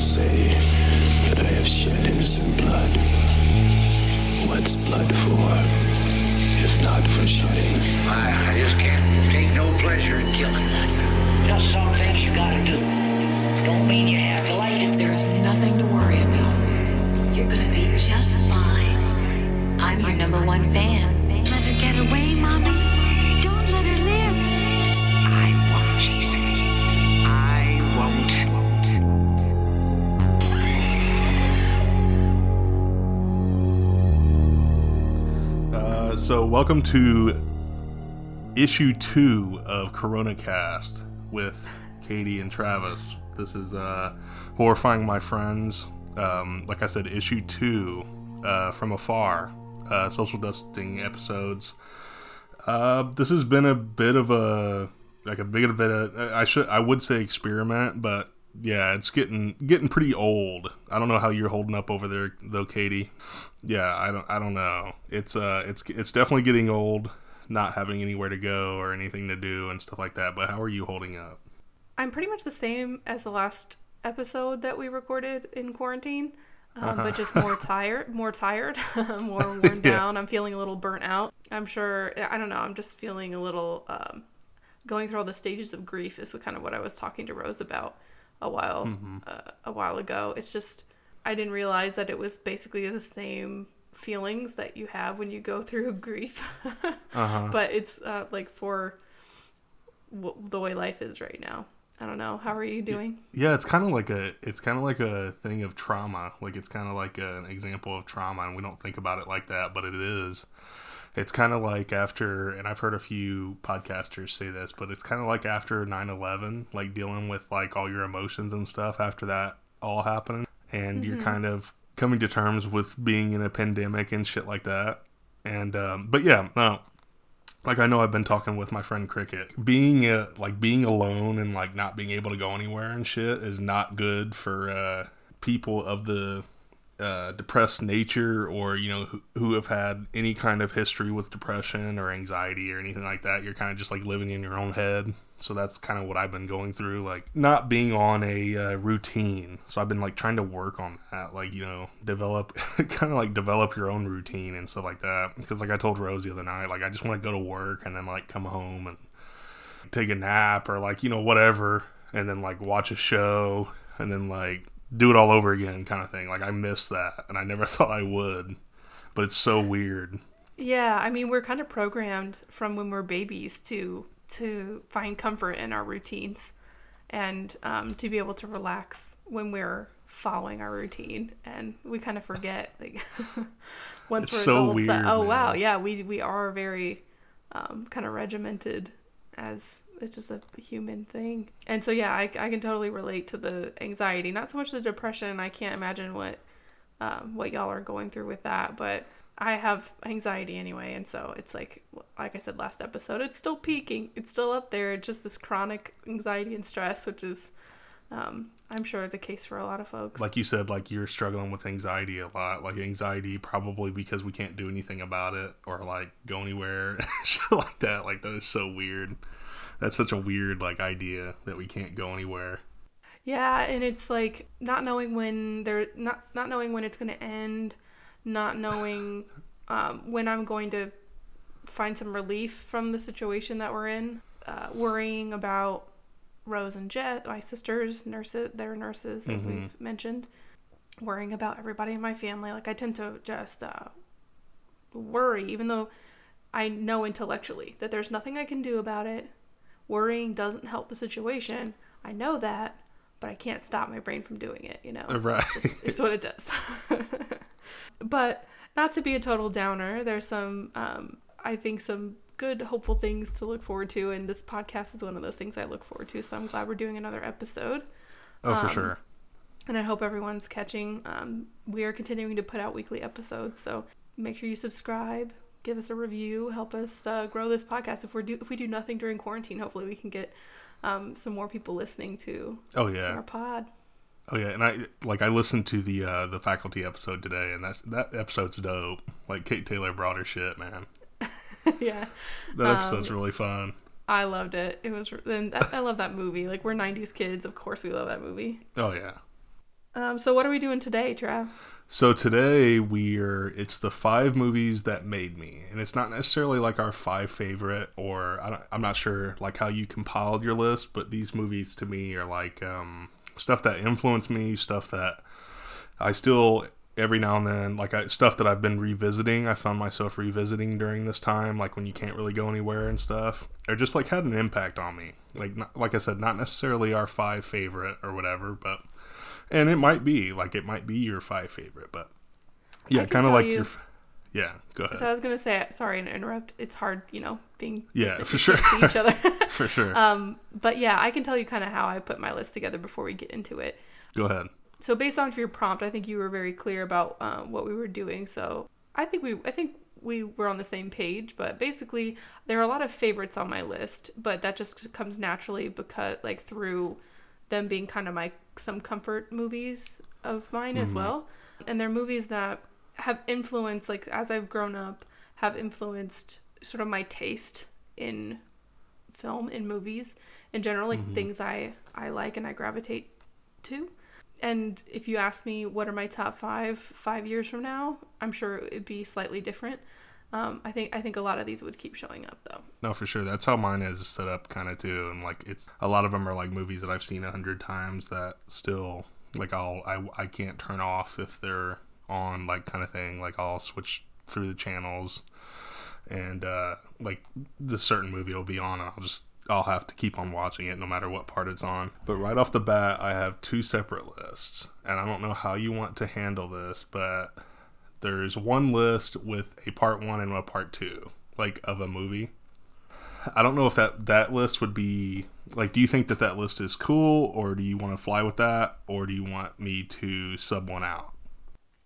say that I have shed innocent blood. What's blood for, if not for shedding? I, I just can't take no pleasure in killing. Just some things you gotta do. Don't mean you have to like it. There's nothing to worry about. You're gonna be just fine. I'm your number one fan. Let her get away, Mommy. So, welcome to issue two of Corona Cast with Katie and Travis. This is uh, horrifying my friends. Um, like I said, issue two uh, from afar, uh, social dusting episodes. Uh, this has been a bit of a like a bit of a I should I would say experiment, but yeah, it's getting getting pretty old. I don't know how you're holding up over there though, Katie. Yeah, I don't I don't know. It's uh it's it's definitely getting old, not having anywhere to go or anything to do and stuff like that. But how are you holding up? I'm pretty much the same as the last episode that we recorded in quarantine, um, but just more tired, more tired, more worn Yeah. down. I'm feeling a little burnt out. I'm sure. I don't know. I'm just feeling a little um, going through all the stages of grief. Is kind of what I was talking to Rose about a while uh, a while ago. It's just I didn't realize that it was basically the same feelings that you have when you go through grief, but it's uh, like for w- the way life is right now. I don't know. How are you doing? Yeah, it's kind of like a it's kind of like a thing of trauma. Like it's kind of like an example of trauma, and we don't think about it like that, but it is. It's kind of like after, and I've heard a few podcasters say this, but it's kind of like after 9-11, like dealing with like all your emotions and stuff after that all happening, and you're kind of coming to terms with being in a pandemic and shit like that. And um, but yeah, no, like I know I've been talking with my friend Cricket. Being uh, like being alone and like not being able to go anywhere and shit is not good for uh, people of the uh, depressed nature or you know who, who have had any kind of history with depression or anxiety or anything like that. You're kind of just like living in your own head. So that's kind of what I've been going through, like not being on a uh, routine. So I've been like trying to work on that, like you know, develop kind of like develop your own routine and stuff like that. Because like I told Rose the other night, like I just want to go to work and then like come home and take a nap or like you know whatever, and then like watch a show and then like do it all over again, kind of thing. Like I miss that, and I never thought I would, but it's so weird. Yeah, I mean, we're kind of programmed from when we're babies to to find comfort in our routines and um, to be able to relax when we're following our routine, and we kind of forget like once It's we're so adults that weird, oh wow, yeah, we we are very um, kind of regimented as it's just a human thing. And so yeah, I, I can totally relate to the anxiety, not so much the depression. I can't imagine what um, what y'all are going through with that, but I have anxiety anyway, and so it's like like I said last episode, it's still peaking, it's still up there. It's just this chronic anxiety and stress, which is um, I'm sure the case for a lot of folks. Like you said, like you're struggling with anxiety a lot. Like anxiety, probably because we can't do anything about it or like go anywhere, shit like that. Like that is so weird. That's such a weird like idea that we can't go anywhere. Yeah, and it's like not knowing when they're not not knowing when it's going to end, not knowing um, when I'm going to find some relief from the situation that we're in, uh, worrying about Rose and Jet, my sisters, nurses, they're nurses as we've mentioned, worrying about everybody in my family. Like I tend to just uh, worry, even though I know intellectually that there's nothing I can do about it. Worrying doesn't help the situation. I know that, but I can't stop my brain from doing it, you know? Right. It's, it's what it does. but not to be a total downer, there's some, um, I think, some good, hopeful things to look forward to, and this podcast is one of those things I look forward to, so I'm glad we're doing another episode. Oh, for Um, sure. And I hope everyone's catching. Um, we are continuing to put out weekly episodes, so make sure you subscribe, give us a review, help us uh, grow this podcast. If we do if we do nothing during quarantine, hopefully we can get um, some more people listening to, Oh to yeah. our pod. Oh yeah, and I like I listened to the uh the faculty episode today, and that's that episode's dope. Like Kate Taylor brought her shit, man. yeah, That Um, episode's really fun. I loved it. It was that, I love that movie. Like we're '90s kids, of course we love that movie. Oh yeah, Um, so what are we doing today, Trav? So today we're it's the five movies that made me, and it's not necessarily like our five favorite, or I I'm not sure like how you compiled your list, but these movies to me are like um, stuff that influenced me, stuff that I still every now and then like I, stuff that I've been revisiting. I found myself revisiting during this time, like when you can't really go anywhere and stuff, or just like had an impact on me. Like not, like I said, not necessarily our five favorite or whatever, but and it might be like it might be your five favorite, but yeah, kind of like you- your. Yeah, go ahead. So I was gonna say, sorry to interrupt. It's hard, you know, being Yeah, for sure. can't each other. For sure. um, but yeah, I can tell you kind of how I put my list together before we get into it. go ahead. So based on your prompt, I think you were very clear about um, what we were doing. So I think we, I think we were on the same page. But basically, there are a lot of favorites on my list, but that just comes naturally because, like, through them being kind of my some comfort movies of mine as mm-hmm. well, and they're movies that have influenced, like, as I've grown up, have influenced sort of my taste in film in movies in general like mm-hmm. things i i like and i gravitate to. And if you ask me what are my top five five years from now i'm sure it'd be slightly different um, i think i think a lot of these would keep showing up though No, for sure. That's how mine is set up, kind of too. And like, it's a lot of them are like movies that I've seen a hundred times that still like I'll I I can't turn off if they're on, like kind of thing. Like I'll switch through the channels, and uh like the certain movie will be on. I'll just I'll have to keep on watching it no matter what part it's on. But right off the bat, I have two separate lists, and I don't know how you want to handle this, but there's one list with a part one and a part two, like of a movie. I don't know if that that list would be like. Do you think that that list is cool, or do you want to fly with that, or do you want me to sub one out?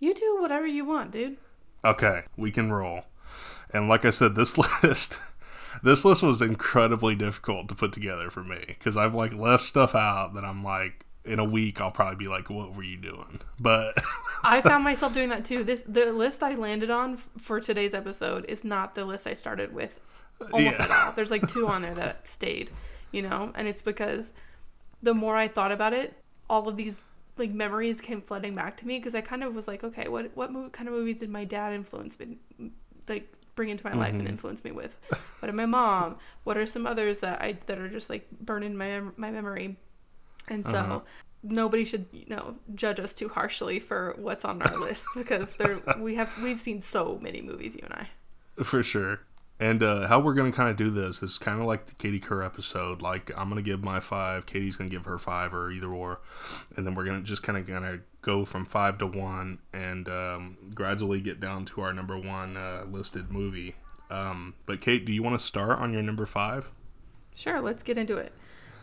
you do whatever you want dude Okay, we can roll. And like I said, this list, this list was incredibly difficult to put together for me because I've like left stuff out that I'm like in a week I'll probably be like, what were you doing? But i found myself doing that too. This the list i landed on for today's episode is not the list i started with uh, almost Yeah. at all. There's like two on there that stayed you know? And it's because the more i thought about it all of these like memories came flooding back to me because i kind of was like okay what what mo- kind of movies did my dad influence me like bring into my life and mm-hmm. influence me with? What did my mom? What are some others that i that are just like burned in my my memory and so nobody should you know judge us too harshly for what's on our list because there we have we've seen so many movies you and i for sure. And uh, how we're gonna kind of do this is kind of like the Katie Kerr episode. Like I'm gonna give my five, Katie's gonna give her five, or either or, and then we're gonna just kind of gonna go from five to one, and um, gradually get down to our number one uh, listed movie. Um, but Kate, do you want to start on your number five? Sure, let's get into it.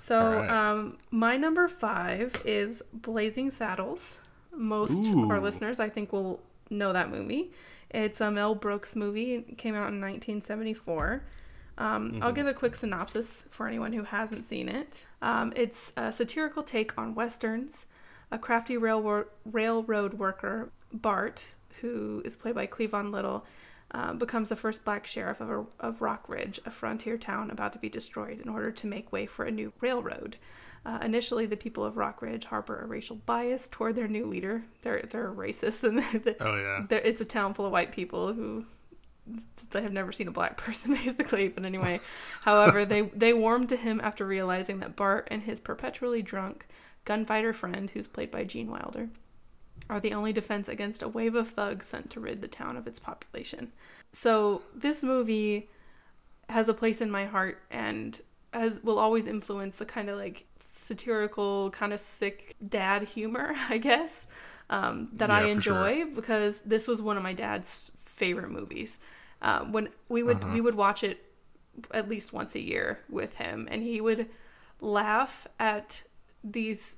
So, right. um, my number five is Blazing Saddles. Most of our listeners, I think, will know that movie. It's a Mel Brooks movie. It came out in 1974. Um, I'll give a quick synopsis for anyone who hasn't seen it. Um, it's a satirical take on westerns. A crafty railroad railroad worker, Bart, who is played by Cleavon Little, uh, becomes the first black sheriff of, a, of Rock Ridge, a frontier town about to be destroyed in order to make way for a new railroad. Uh, initially, the people of Rock Ridge harbor a racial bias toward their new leader. They're they're racist, and the, Oh, yeah. it's a town full of white people who they have never seen a black person, basically. But anyway, however, they they warm to him after realizing that Bart and his perpetually drunk gunfighter friend, who's played by Gene Wilder, are the only defense against a wave of thugs sent to rid the town of its population. So this movie has a place in my heart and has will always influence the kind of like satirical, kind of sick dad humor, I guess, um, that Yeah, I for sure. enjoy because this was one of my dad's favorite movies. Uh, when we would we would watch it at least once a year with him, and he would laugh at these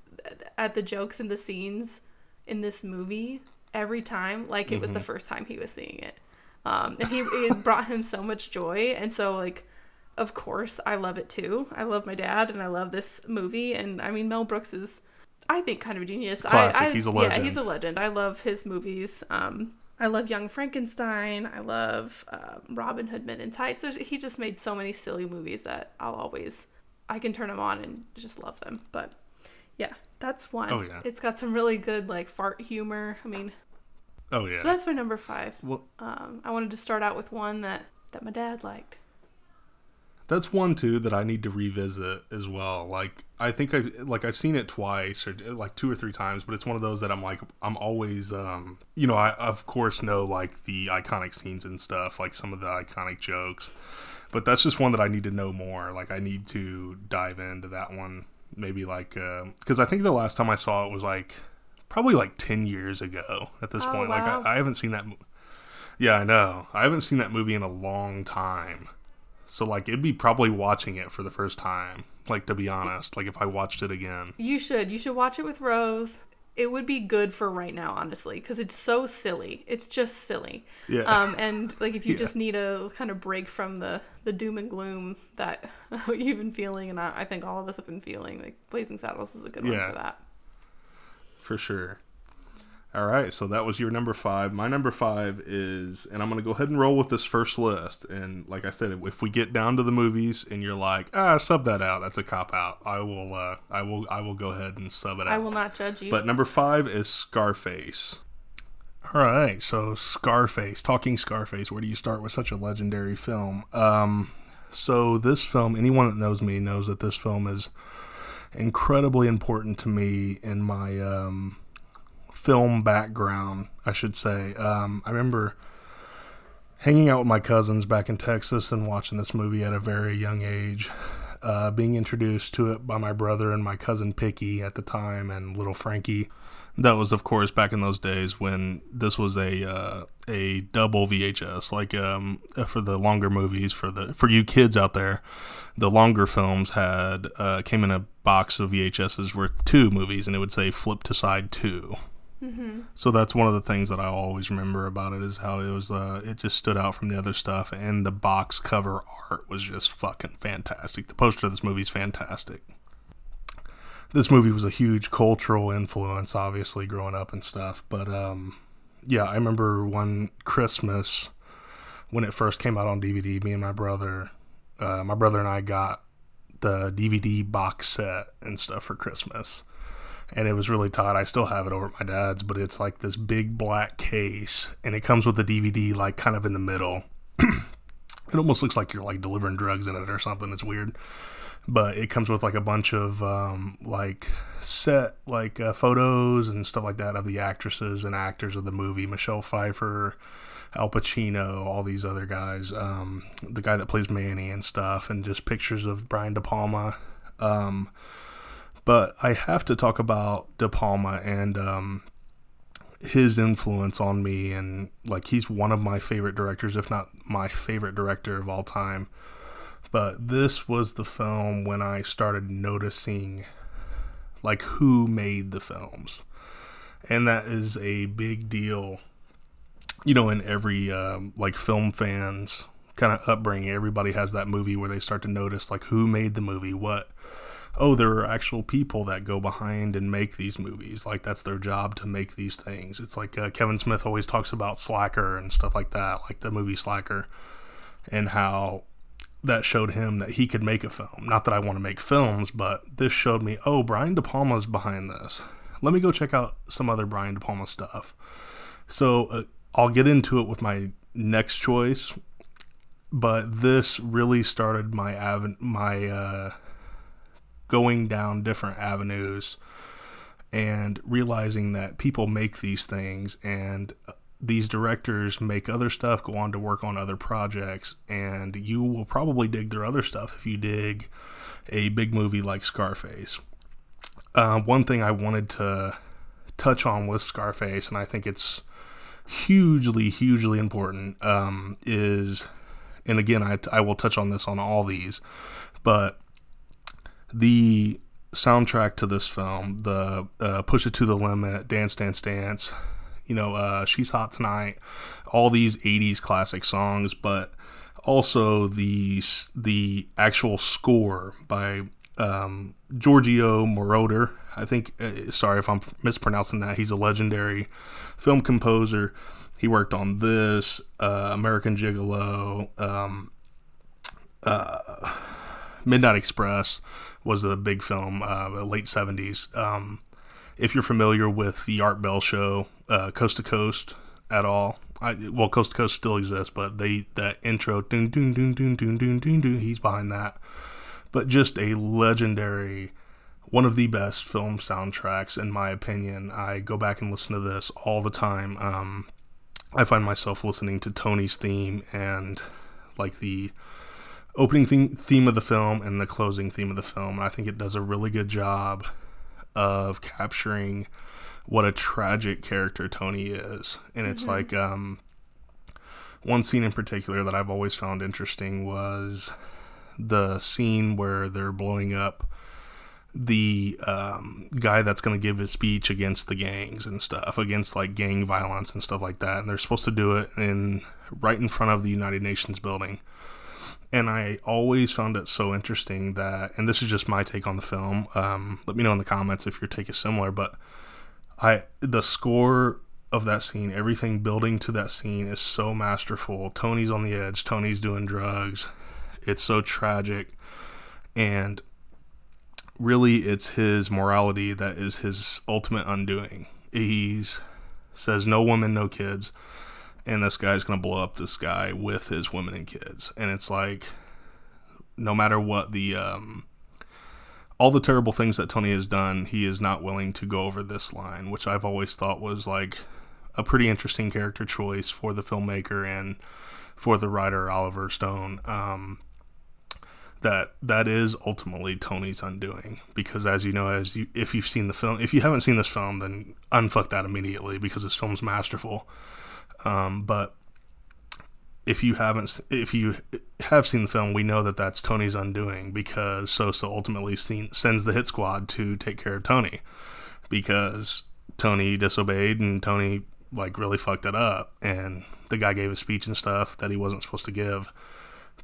at the jokes and the scenes in this movie every time like it was the first time he was seeing it. Um, and he it brought him so much joy. And so like of course i love it too. I love my dad and i love this movie. And i mean mel brooks is i think kind of a genius. Classic. I, I, He's a legend. yeah he's a legend. I love his movies. Um, i love young frankenstein. I love uh, robin hood men in tights. There's, he just made so many silly movies that i'll always i can turn them on and just love them. But yeah That's one. Oh, yeah. It's got some really good like fart humor. I mean, Oh yeah. so that's my number five. well, Um, I wanted to start out with one that that my dad liked. That's one too that I need to revisit as well. Like I think I like I've seen it twice or like two or three times, but it's one of those that I'm like I'm always um you know I of course know like the iconic scenes and stuff, like some of the iconic jokes. But that's just one that I need to know more. Like I need to dive into that one maybe like uh, cuz I think the last time I saw it was like probably like 10 years ago at this Oh, point. wow. Like I, I haven't seen that mo- Yeah, I know. I haven't seen that movie in a long time. So like it'd be probably watching it for the first time. Like to be honest, like if I watched it again. You should. You should watch it with Rose. It would be good for right now, honestly, because it's so silly. It's just silly. Yeah. Um, and like if you Yeah. just need a kind of break from the the doom and gloom that you've been feeling, and I, I think all of us have been feeling, like Blazing Saddles is a good Yeah. one for that. for sure. All right, so that was your number five. My number five is, and I'm going to go ahead and roll with this first list. And like I said, if we get down to the movies and you're like, ah, sub that out, that's a cop out. I will, uh, I will, I will go ahead and sub it out. I will not judge you. But number five is Scarface. All right, so Scarface. Talking Scarface. Where do you start with such a legendary film? Um, so this film, anyone that knows me knows that this film is incredibly important to me in my um, film background. I should say. Um, I remember hanging out with my cousins back in Texas and watching this movie at a very young age. Uh, being introduced to it by my brother and my cousin Picky at the time, and little Frankie. That was, of course, back in those days when this was a uh, a double VHS. Like um, for the longer movies, for the for you kids out there, the longer films had uh, came in a box of VHSs worth two movies, and it would say "flip to side 2 so that's one of the things that I always remember about it is how it was. Uh, it just stood out from the other stuff, and the box cover art was just fucking fantastic. The poster of this movie is fantastic. This movie was a huge cultural influence, obviously growing up and stuff. But um, yeah, I remember one Christmas when it first came out on DVD. Me and my brother, uh, my brother and I got the DVD box set and stuff for Christmas and it was really tight. I still have it over at my dad's, but it's like this big black case, and it comes with a DVD like kind of in the middle. it almost looks like you're like delivering drugs in it or something. It's weird, but it comes with like a bunch of um, like set like uh, photos and stuff like that of the actresses and actors of the movie. Michelle Pfeiffer. Al Pacino, all these other guys, um, the guy that plays Manny and stuff, and just pictures of Brian De Palma. Um, but I have to talk about De Palma and um, his influence on me, and like he's one of my favorite directors, if not my favorite director of all time. But this was the film when I started noticing like who made the films, and that is a big deal. You know, in every um, like film fans kind of upbringing, everybody has that movie where they start to notice like who made the movie, what oh, there are actual people that go behind and make these movies. Like that's their job to make these things. It's like uh, Kevin Smith always talks about Slacker and stuff like that, like the movie Slacker, and how that showed him that he could make a film. Not that I want to make films, but this showed me, oh, Brian De Palma's behind this. Let me go check out some other Brian De Palma stuff. So uh, I'll get into it with my next choice, but this really started my av- my uh, going down different avenues and realizing that people make these things and uh, these directors make other stuff, go on to work on other projects, and you will probably dig their other stuff if you dig a big movie like Scarface. Uh, one thing I wanted to touch on with Scarface, and I think it's hugely, hugely important, um, is, and again, I, I will touch on this on all these, but the soundtrack to this film, the uh, Push It to the Limit, Dance Dance Dance, you know, uh, She's Hot Tonight, all these 80s classic songs, but also the the actual score by um, Giorgio Moroder. I think, uh, sorry if I'm mispronouncing that. He's a legendary film composer. He worked on this, uh, American Gigolo, um, uh, Midnight Express was the big film, uh, late 70s. Um, if you're familiar with the Art Bell show, uh, Coast to Coast, at all, I, well, Coast to Coast still exists, but they that intro, dun, dun, dun, dun, dun, dun, dun, dun, he's behind that. But just a legendary, one of the best film soundtracks, in my opinion. I go back and listen to this all the time. Um, I find myself listening to Tony's theme and like the opening theme, theme of the film and the closing theme of the film. And I think it does a really good job of capturing what a tragic character Tony is. And it's like um, one scene in particular that I've always found interesting was the scene where they're blowing up the um, guy that's going to give his speech against the gangs and stuff, against like gang violence and stuff like that. And they're supposed to do it in right in front of the United Nations building. And I always found it so interesting that, and this is just my take on the film. Um, let me know in the comments if your take is similar. But I, the score of that scene, everything building to that scene is so masterful. Tony's on the edge. Tony's doing drugs. It's so tragic, and really it's his morality that is his ultimate undoing. He's says no women, no kids, and this guy's gonna blow up this guy with his women and kids. And it's like no matter what the um all the terrible things that Tony has done, he is not willing to go over this line, which I've always thought was like a pretty interesting character choice for the filmmaker and for the writer Oliver Stone. Um, that that is ultimately Tony's undoing because as you know as you if you've seen the film if you haven't seen this film then unfuck that immediately because this film's masterful um, but if you haven't if you have seen the film we know that that's Tony's undoing because Sosa ultimately seen, sends the hit squad to take care of Tony because Tony disobeyed and Tony like really fucked it up and the guy gave a speech and stuff that he wasn't supposed to give.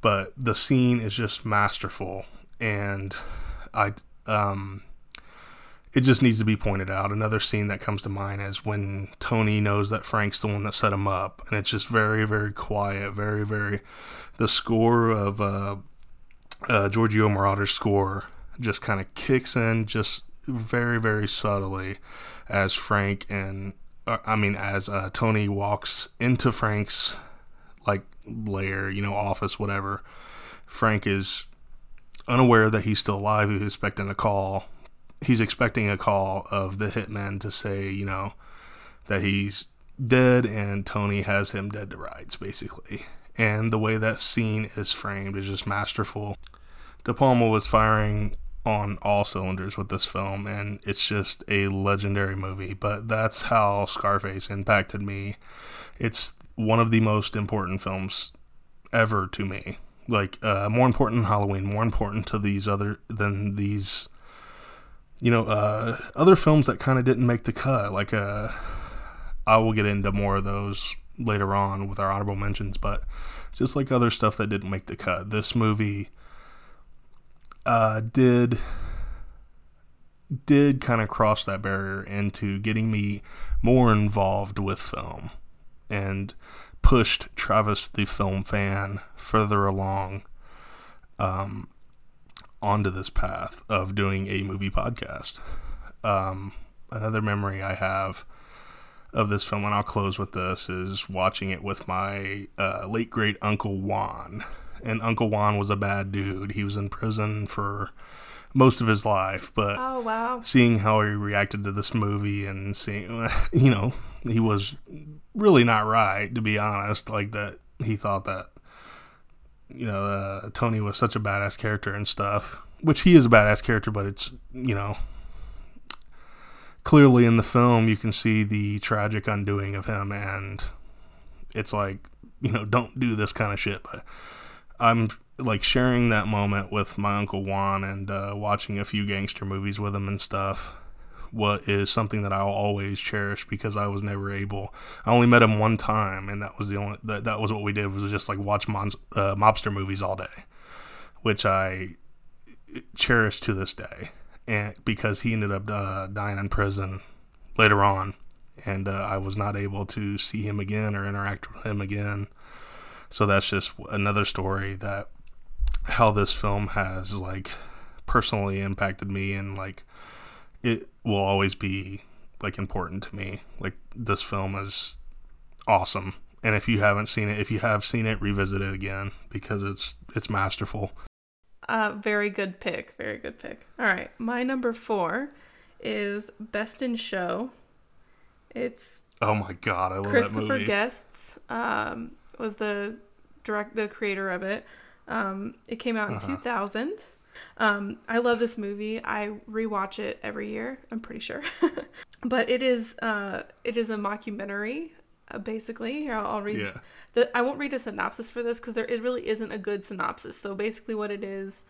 But the scene is just masterful and i um it just needs to be pointed out another scene that comes to mind is when tony knows that frank's the one that set him up and it's just very very quiet very very the score of uh, uh giorgio moroder's score just kind of kicks in just very very subtly as frank and uh, i mean as uh, tony walks into frank's like lair, you know, office, whatever. Frank is unaware that he's still alive. He's expecting a call. He's expecting a call of the hitman to say, you know, that he's dead and Tony has him dead to rights, basically. And the way that scene is framed is just masterful. De Palma was firing on all cylinders with this film, and it's just a legendary movie. But that's how Scarface impacted me. It's one of the most important films ever to me. Like uh, more important than Halloween, more important to these other than these, you know, uh, other films that kind of didn't make the cut. Like uh, I will get into more of those later on with our honorable mentions, but just like other stuff that didn't make the cut, this movie uh, did did kind of cross that barrier into getting me more involved with film and pushed Travis the film fan further along um, onto this path of doing a movie podcast. Um, another memory I have of this film, and I'll close with this, is watching it with my uh, late great Uncle Juan. And Uncle Juan was a bad dude. He was in prison for most of his life, but Oh wow. seeing how he reacted to this movie and seeing, you know, he was really not right, to be honest. Like that, he thought that, you know, uh, Tony was such a badass character and stuff, which he is a badass character, but it's, you know, clearly in the film you can see the tragic undoing of him, and it's like, you know, don't do this kind of shit. But I'm like sharing that moment with my uncle Juan and uh, watching a few gangster movies with him and stuff. What is something that I'll always cherish because I was never able. I only met him one time, and that was the only that, that was what we did was just like watch mon- uh, mobster movies all day, which I cherish to this day. And because he ended up uh, dying in prison later on, and uh, I was not able to see him again or interact with him again. So that's just another story that how this film has like personally impacted me and like it will always be like important to me. Like this film is awesome. And if you haven't seen it, if you have seen it, revisit it again because it's it's masterful. Uh, very good pick. Very good pick. All right, my number four is Best in Show. It's Oh my god, I love that Christopher movie. Guests um, was the direct the creator of it. Um, it came out in Uh-huh. 2000. Um, I love this movie. I rewatch it every year. I'm pretty sure, but it is uh, it is a mockumentary. Uh, basically, here I'll, I'll read. Yeah. The, I won't read a synopsis for this because there it really isn't a good synopsis. So basically, what it is,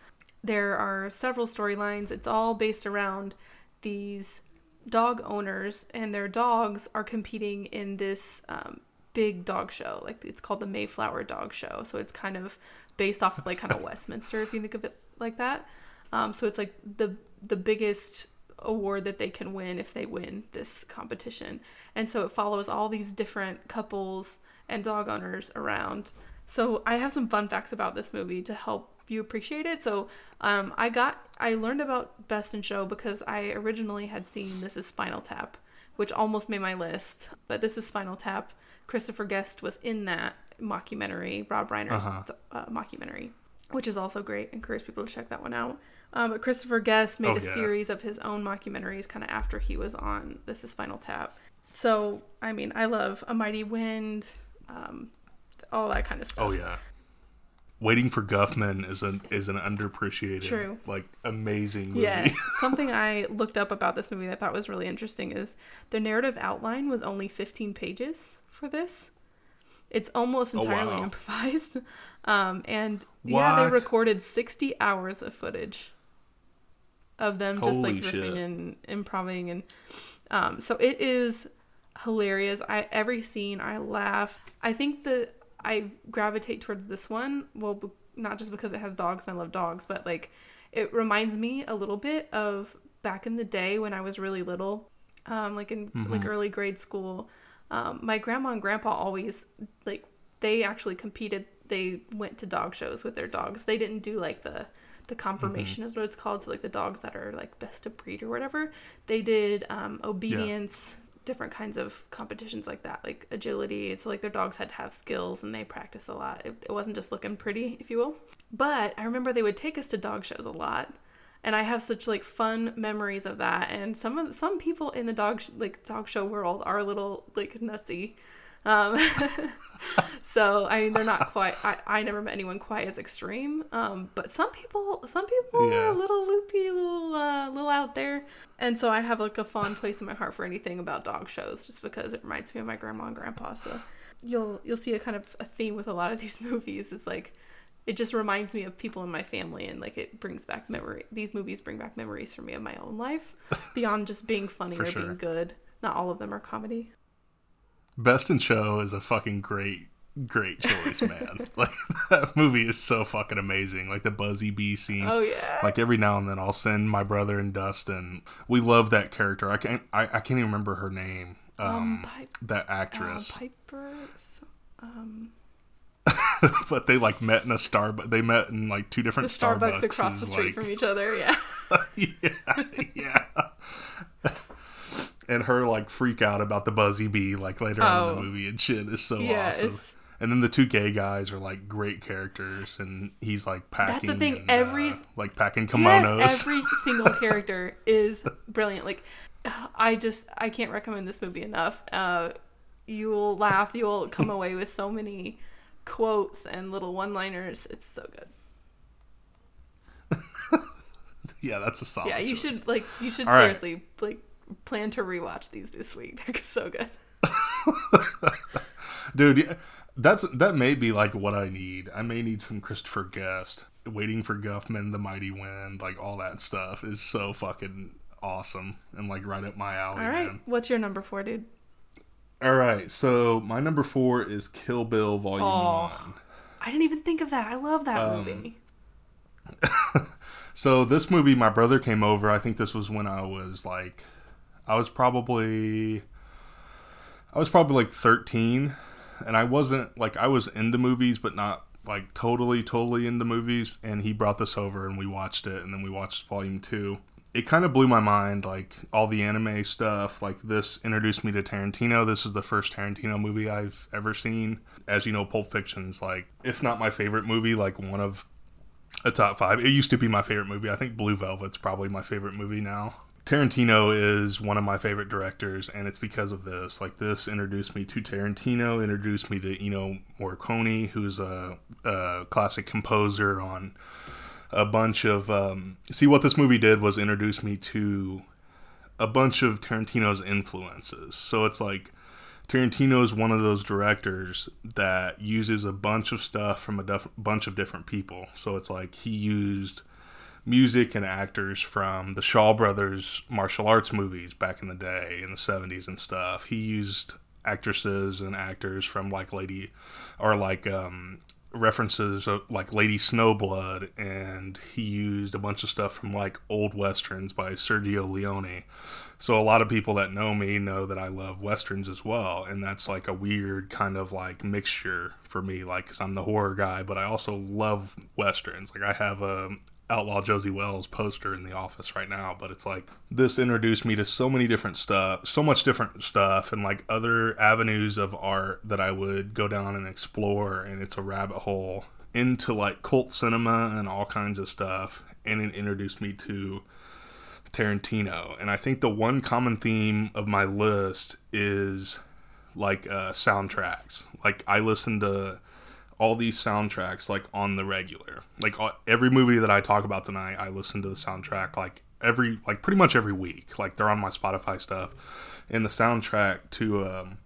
there are several storylines. It's all based around these dog owners and their dogs are competing in this um, big dog show. Like it's called the Mayflower Dog Show. So it's kind of based off of like kind of Westminster, if you think of it like that. Um, so it's like the the biggest award that they can win if they win this competition. And so it follows all these different couples and dog owners around. So I have some fun facts about this movie to help you appreciate it. So um, I got I learned about Best in Show because I originally had seen This is Spinal Tap, which almost made my list. But This is Spinal Tap. Christopher Guest was in that mockumentary, Rob Reiner's Uh-huh. uh, mockumentary, which is also great. Encourage people to check that one out. Um, but Christopher Guest made Oh, a yeah. series of his own mockumentaries kind of after he was on This is Spinal Tap. So I mean, I love A Mighty Wind, um, all that kind of stuff. Oh yeah. Waiting for Guffman is an is an underappreciated, True. like amazing movie. Yeah, something I looked up about this movie that I thought was really interesting is the narrative outline was only 15 pages for this. It's almost Oh, entirely wow. improvised. Um, and yeah, they recorded 60 hours of footage of them just like riffing shit. and improvising and um, so it is hilarious. I every scene I laugh. I think that I gravitate towards this one. Well, b- not just because it has dogs and I love dogs, but like it reminds me a little bit of back in the day when I was really little, um, like in like early grade school. Um, my grandma and grandpa always like they actually competed. They went to dog shows with their dogs. They didn't do like the the conformation is what it's called. So like the dogs that are like best of breed or whatever. They did um, obedience, different kinds of competitions like that, like agility. So like their dogs had to have skills and they practice a lot. It, it wasn't just looking pretty, if you will. But I remember they would take us to dog shows a lot. And I have such like fun memories of that. And some of some people in the dog sh- like dog show world are a little like nutsy. Um, so I mean, they're not quite. I, I never met anyone quite as extreme. Um, but some people, some people are a little loopy, a little, uh, little out there. And so I have like a fond place in my heart for anything about dog shows, just because it reminds me of my grandma and grandpa. So you'll you'll see a kind of a theme with a lot of these movies. Is like it just reminds me of people in my family, and like it brings back memory. These movies bring back memories for me of my own life, beyond just being funny or sure. being good. Not all of them are comedy. Best in Show is a fucking great, great choice, man. like that movie is so fucking amazing. Like the Buzzy Bee scene. Oh yeah. Like every now and then, I'll send my brother and Dustin. We love that character. I can't. I, I can't even remember her name. Um, Um, Pipe- that Uh, actress. Piper. Um, but they like met in a Starbucks. They met in like two the different Starbucks across the street like- from each other. Yeah. yeah, yeah. and her like freak out about the Buzzy Bee like later on in Oh. the movie and shit is so Yeah, awesome. it's- And then the two gay guys are like great characters, and he's like packing. That's the thing, and, every- uh, like packing kimonos. Yes, every single character is brilliant. Like, I just I can't recommend this movie enough. Uh, you will laugh. You will come away with so many quotes and little one-liners. It's so good. yeah, that's a solid. Yeah, you choice. should like you should All right. seriously like plan to rewatch these this week. They're so good. dude. Yeah, that's that may be like what I need. I may need some Christopher Guest. Waiting for Guffman, The Mighty Wind, like all that stuff is so fucking awesome and like right up my alley, All right, man. what's your number four, dude? All right, so my number four is Kill Bill Volume Oh. One. I didn't even think of that. I love that Um, movie. So this movie, my brother came over. I think this was when I was like, I was probably, I was probably like thirteen, and I wasn't like I was into movies, but not like totally, totally into movies. And he brought this over, and we watched it, and then we watched Volume Two. It kind of blew my mind, like all the anime stuff. Like this introduced me to Tarantino. This is the first Tarantino movie I've ever seen. As you know, Pulp Fiction's like, if not my favorite movie, like one of a top five. It used to be my favorite movie. I think Blue Velvet's probably my favorite movie now. Tarantino is one of my favorite directors, and it's because of this. Like this introduced me to Tarantino, introduced me to Ennio Morricone, who's a, a classic composer on a bunch of. Um, see what this movie did was introduce me to a bunch of Tarantino's influences. So it's like Tarantino is one of those directors that uses a bunch of stuff from a def- bunch of different people. So it's like he used music and actors from the Shaw Brothers martial arts movies back in the day in the 70s and stuff. He used actresses and actors from like Lady or like um, references of, like Lady Snowblood, and he used a bunch of stuff from like old westerns by Sergio Leone. So a lot of people that know me know that I love westerns as well, and that's like a weird kind of like mixture for me, like because I'm the horror guy, but I also love westerns. Like I have a Outlaw Josey Wales poster in the office right now, but it's like this introduced me to so many different stuff, so much different stuff, and like other avenues of art that I would go down and explore. And it's a rabbit hole into like cult cinema and all kinds of stuff. And it introduced me to Tarantino. And I think the one common theme of my list is like uh, soundtracks. Like I listen to all these soundtracks like on the regular. Like uh, every movie that I talk about tonight, I listen to the soundtrack like every like pretty much every week. Like they're on my Spotify stuff, and the soundtrack to um,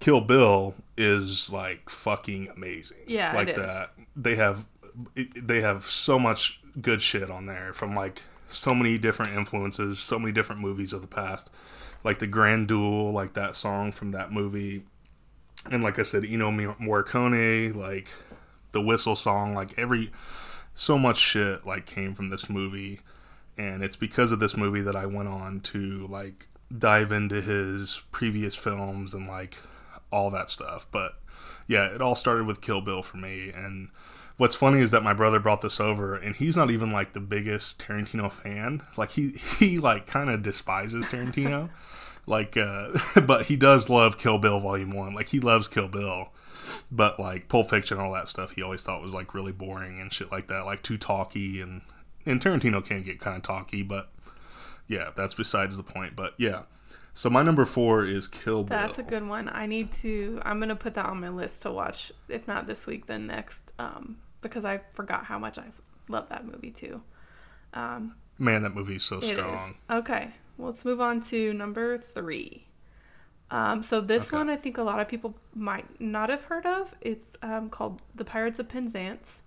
Kill Bill is like fucking amazing. Yeah, like it is. that. They have they have so much good shit on there from like so many different influences, so many different movies of the past. Like the Grand Duel, like that song from that movie and like I said, Ennio Morricone, like the whistle song, like every so much shit like came from this movie, and it's because of this movie that I went on to like dive into his previous films and like all that stuff. But yeah, it all started with Kill Bill for me, and what's funny is that my brother brought this over and he's not even like the biggest Tarantino fan. Like he he like kind of despises Tarantino. like uh but he does love Kill Bill volume 1. Like he loves Kill Bill. But like Pulp Fiction all that stuff he always thought was like really boring and shit like that, like too talky and and Tarantino can get kind of talky, but yeah, that's besides the point. But yeah. So my number 4 is Kill Bill. That's a good one. I need to. I'm gonna put that on my list to watch. If not this week, then next. Um, because I forgot how much I love that movie too. Um, Man, that movie is so it is. strong. Okay, well, let's move on to number three. Um, so this Okay. one I think a lot of people might not have heard of. It's um, called The Pirates of Penzance.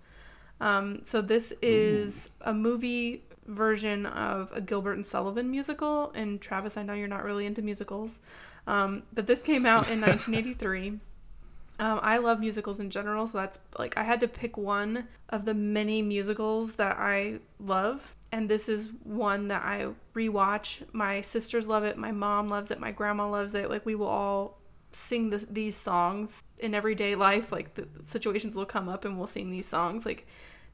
Um, so this is a movie version of a Gilbert and Sullivan musical. And Travis, I know you're not really into musicals, um, but this came out in 1983. Um, I love musicals in general, so that's like I had to pick one of the many musicals that I love, and this is one that I rewatch. My sisters love it, my mom loves it, my grandma loves it. Like we will all sing this, these songs in everyday life. Like the situations will come up and we'll sing these songs. Like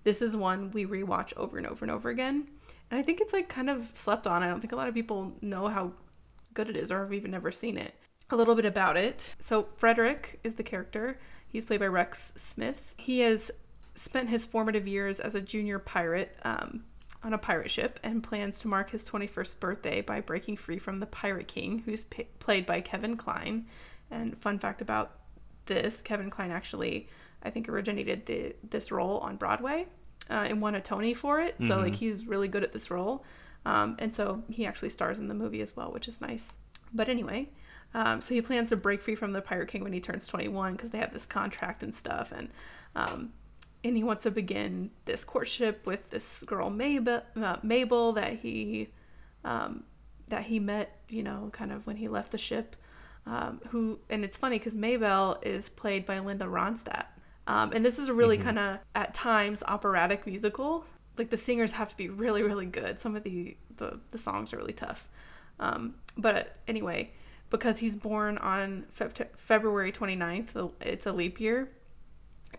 this is one we rewatch over and over and over again, and I think it's like kind of slept on. I don't think a lot of people know how good it is or have even never seen it. A little bit about it. So, Frederick is the character. He's played by Rex Smith. He has spent his formative years as a junior pirate um, on a pirate ship and plans to mark his 21st birthday by breaking free from the Pirate King, who's pa played by Kevin Kline. And, fun fact about this Kevin Kline actually, I think, originated the, this role on Broadway uh, and won a Tony for it. So, like, he's really good at this role. Um, and so he actually stars in the movie as well, which is nice. But anyway, um, so he plans to break free from the Pirate King when he turns 21 because they have this contract and stuff. And um, and he wants to begin this courtship with this girl Mabel, uh, Mabel that he um, that he met, you know, kind of when he left the ship. Um, who and it's funny because Mabel is played by Linda Ronstadt. Um, and this is a really kind of at times operatic musical. Like the singers have to be really, really good. Some of the the, the songs are really tough. Um, but anyway, because he's born on Feb- February 29th, it's a leap year.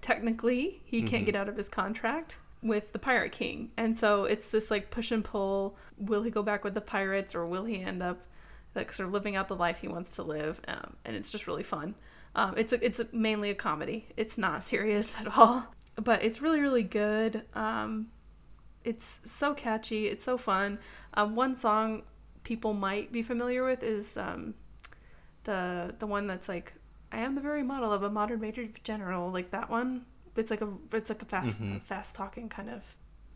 Technically, he can't get out of his contract with the Pirate King. And so it's this like push and pull. Will he go back with the pirates or will he end up like sort of living out the life he wants to live? Um, and it's just really fun. Um, it's a, it's a, mainly a comedy. It's not serious at all, but it's really really good. Um, it's so catchy. It's so fun. Um, one song people might be familiar with is um, the the one that's like I am the very model of a modern major general, like that one. It's like a it's like a fast fast talking kind of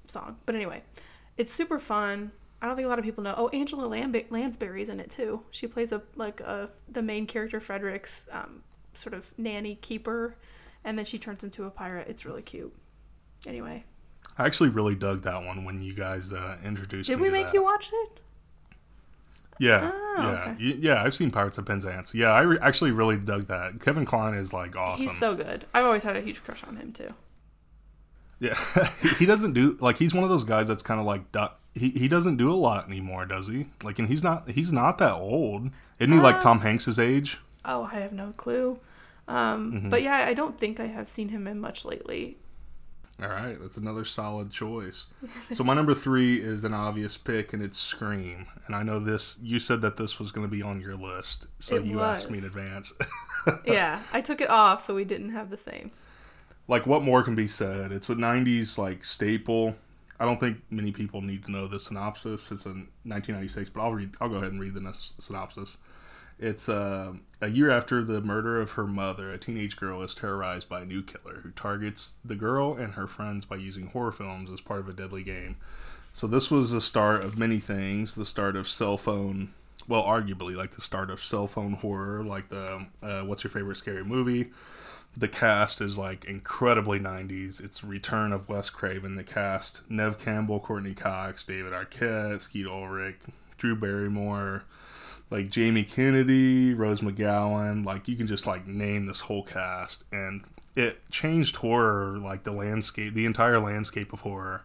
song. But anyway, it's super fun. I don't think a lot of people know. Oh, Angela Lamb- Lansbury's in it too. She plays a like a the main character Frederick's um, sort of nanny keeper, and then she turns into a pirate. It's really cute. Anyway, I actually really dug that one when you guys uh, introduced did we make that. you watch it? Yeah, Oh, yeah, okay. Yeah. I've seen Pirates of Penzance. Yeah, I re- actually really dug that. Kevin Kline is like awesome. He's so good. I've always had a huge crush on him too. Yeah, he doesn't do like he's one of those guys that's kind of like he he doesn't do a lot anymore, does he? Like, and he's not he's not that old. Isn't he like Tom Hanks's age? Oh, I have no clue. Um, Mm-hmm. But yeah, I don't think I have seen him in much lately. All right, that's another solid choice. So my number three is an obvious pick, and it's Scream. And I know this. You said that this was going to be on your list, so It you asked me in advance. yeah, I took it off so we didn't have the same. like, what more can be said? It's a '90s like staple. I don't think many people need to know the synopsis. It's a 1996, but I'll read. I'll go ahead and read the synopsis. It's uh, a year after the murder of her mother, a teenage girl is terrorized by a new killer who targets the girl and her friends by using horror films as part of a deadly game. So this was the start of many things. The start of cell phone, well, arguably like the start of cell phone horror, like the uh, what's your favorite scary movie. The cast is like incredibly 90s. It's return of Wes Craven. The cast: Neve Campbell, Courteney Cox, David Arquette, Skeet Ulrich, Drew Barrymore, like Jamie Kennedy, Rose McGowan. Like you can just like name this whole cast, and it changed horror, like the landscape, the entire landscape of horror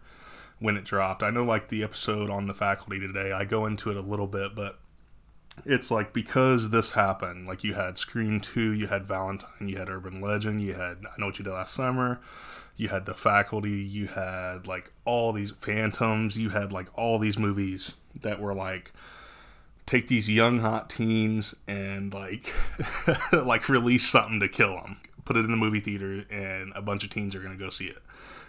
when it dropped. I know like the episode on the faculty today, I go into it a little bit, but it's like because this happened, like you had Scream 2, you had Valentine, you had Urban Legend, you had I Know What You Did Last Summer, you had the faculty, you had like all these phantoms, you had like all these movies that were like take these young hot teens and like like release something to kill them put it in the movie theater and a bunch of teens are going to go see it.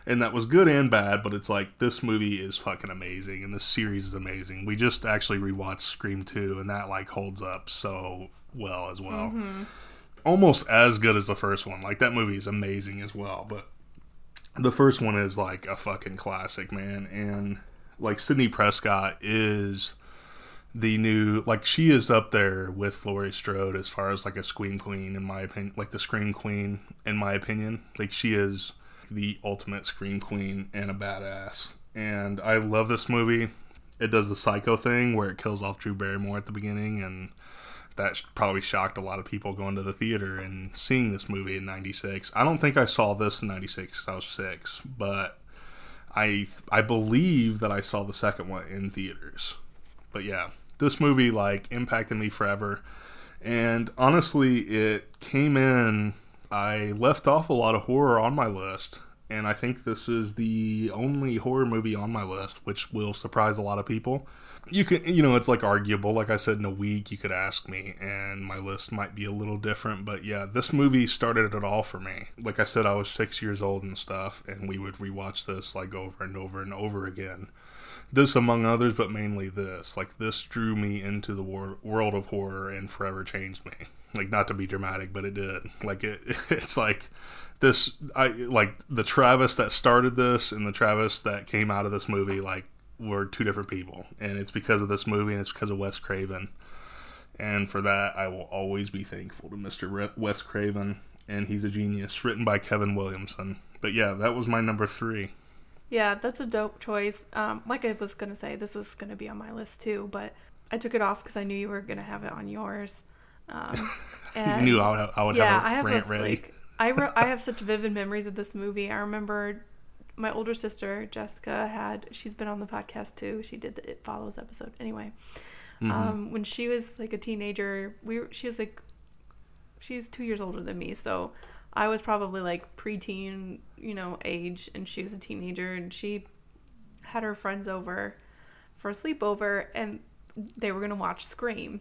And that was good and bad but it's like this movie is fucking amazing and this series is amazing. We just actually rewatched scream 2 and that like holds up so well as well. Mm-hmm. Almost as good as the first one. Like that movie is amazing as well but the first one is like a fucking classic man. And like Sydney Prescott is the new like she is up there with Laurie Strode as far as like a scream queen in my opinion like the scream queen in my opinion. Like she is the ultimate scream queen and a badass. And I love this movie. It does the psycho thing where it kills off Drew Barrymore at the beginning and that probably shocked a lot of people going to the theater and seeing this movie in 96 I don't think I saw this in 96 because I was six but I I believe that I saw the second one in theaters but yeah, this movie like impacted me forever. And honestly, it came in. I left off a lot of horror on my list, and I think this is the only horror movie on my list, which will surprise a lot of people. You can, you know, it's like arguable. Like I said, in a week, you could ask me, and my list might be a little different. But yeah, this movie started it all for me. Like I said, I was six years old and stuff, and we would rewatch this like over and over and over again this among others, but mainly this. Like this drew me into the wor- world of horror and forever changed me. Like not to be dramatic, but it did. Like it, it's like this. I like the Travis that started this and the Travis that came out of this movie. Like were two different people, and it's because of this movie and it's because of Wes Craven. And for that, I will always be thankful to Mr. Re- Wes Craven, and he's a genius. Written by Kevin Williamson. But yeah, that was my number three. Yeah, that's a dope choice. Um, like I was gonna say, this was gonna be on my list too, but I took it off because I knew you were gonna have it on yours. Um, You knew I would, I would yeah, have I a have rant a, ready. like I re- I have such vivid memories of this movie. I remember my older sister Jessica had she's been on the podcast too. She did the It Follows episode anyway. Mm-hmm. Um, when she was like a teenager, we were, she was like she's two years older than me, so I was probably like preteen you know, age, and she was a teenager, and she had her friends over for a sleepover, and they were gonna watch Scream.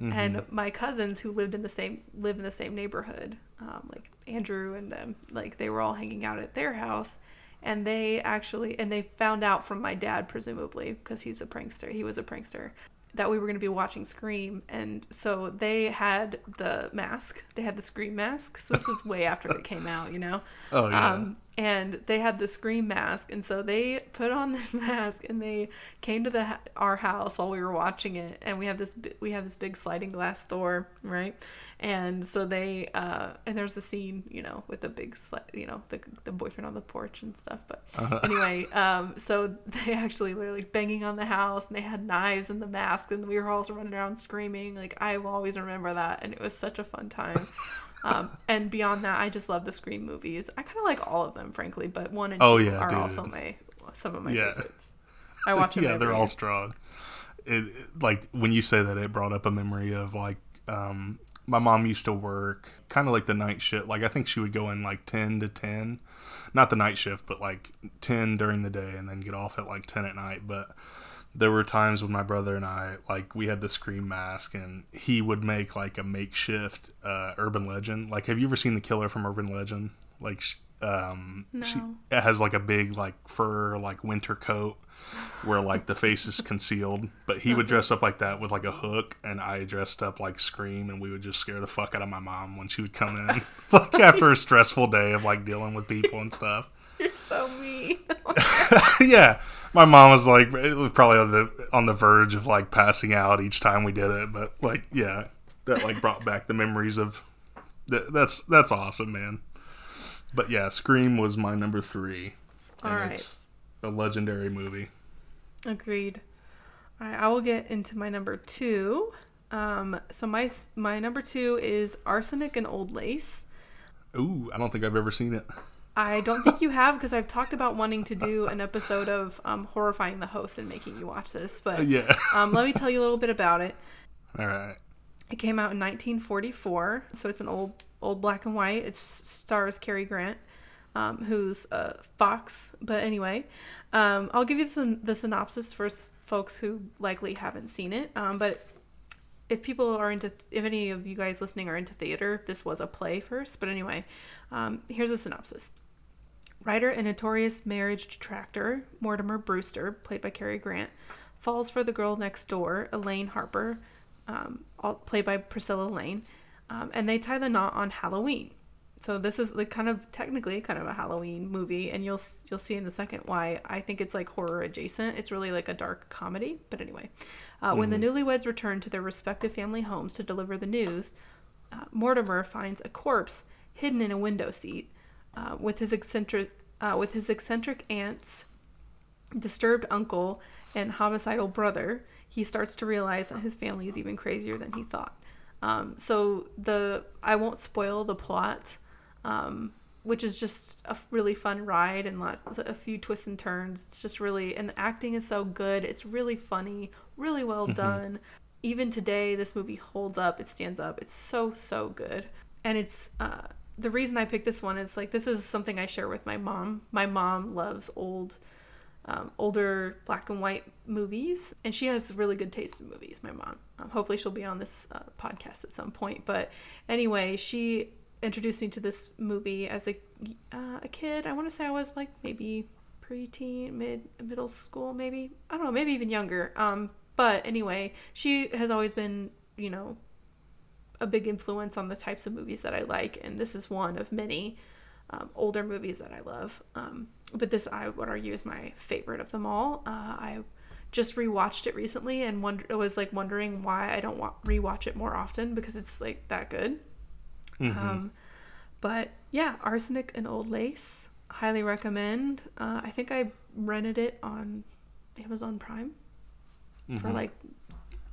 And my cousins who lived in the same live in the same neighborhood, um, like Andrew and them, like they were all hanging out at their house, and they actually and they found out from my dad presumably because he's a prankster. He was a prankster that we were going to be watching Scream, and so they had the mask. They had the Scream mask. So this is way after it came out, you know. Oh, yeah. Um, and they had the Scream mask, and so they put on this mask, and they came to the our house while we were watching it, and we have this we have this big sliding glass door, right? And so they uh, and there's a scene, you know, with the big you know, the the boyfriend on the porch and stuff. But anyway, um, so they actually were like banging on the house, and they had knives and the mask, and we were all running around screaming. Like I will always remember that, and it was such a fun time. Um, and beyond that, I just love the Scream movies. I kind of like all of them, frankly, but one and Oh, two yeah, are dude. also my some of my Yeah. favorites. I watch them. yeah, they're all strong. It, it- like when you say that, it brought up a memory of like um, my mom used to work kind of like the night shift. Like I think she would go in like ten to ten, not the night shift, but like ten during the day, and then get off at like ten at night. But there were times when my brother and I like we had the scream mask, and he would make like a makeshift uh, urban legend. Like, have you ever seen the killer from Urban Legend? Like, um, she No. it has like a big like fur like winter coat where like the face is concealed. But he would dress up like that with like a hook, and I dressed up like Scream, and we would just scare the fuck out of my mom when she would come in, like after a stressful day of like dealing with people and stuff. You're so mean. yeah, my mom was like probably on the on the verge of like passing out each time we did it, but like yeah, that like brought back the memories of that. That's that's awesome, man. But yeah, Scream was my number three, and All right. it's a legendary movie. Agreed. All right, I will get into my number two. Um, so my my number two is arsenic and old lace. Ooh, I don't think I've ever seen it. I don't think you have because I've talked about wanting to do an episode of um, horrifying the host and making you watch this. But Yeah. um, let me tell you a little bit about it. All right. It came out in 1944, so it's an old old black and white. It stars Cary Grant, um, who's uh, Fox. But anyway, um, I'll give you the, the synopsis for folks who likely haven't seen it. Um, but if people are into, if any of you guys listening are into theater, this was a play first. But anyway, um, here's a synopsis. Writer and notorious marriage detractor Mortimer Brewster, played by Cary Grant, falls for the girl next door, Elaine Harper, um, all, played by Priscilla Lane, um, and they tie the knot on Halloween. So this is like kind of technically kind of a Halloween movie, and you'll you'll see in a second why I think it's like horror adjacent. It's really like a dark comedy. But anyway, uh, when the newlyweds return to their respective family homes to deliver the news, uh, Mortimer finds a corpse hidden in a window seat, uh, with his eccentric uh, with his eccentric aunts, disturbed uncle, and homicidal brother. He starts to realize that his family is even crazier than he thought. Um, so the I won't spoil the plot, um, which is just a really fun ride and lots a few twists and turns. It's just really and the acting is so good. It's really funny, really well done. Even today, this movie holds up. It stands up. It's so so good, and it's uh, the reason I picked this one is like this is something I share with my mom. My mom loves old um, older black and white movies, and she has really good taste in movies. My mom. Um, hopefully, she'll be on this uh, podcast at some point. But anyway, she introduced me to this movie as a uh, a kid. I want to say I was like maybe preteen, mid middle school, maybe I don't know, maybe even younger. Um, but anyway, she has always been, you know, a big influence on the types of movies that I like, and this is one of many um, older movies that I love. Um, but this, I would argue, is my favorite of them all. Uh, I just rewatched it recently and wonder, was like wondering why I don't wa- rewatch it more often because it's like that good. Um, but yeah, Arsenic and Old Lace, highly recommend. Uh, I think I rented it on Amazon Prime for like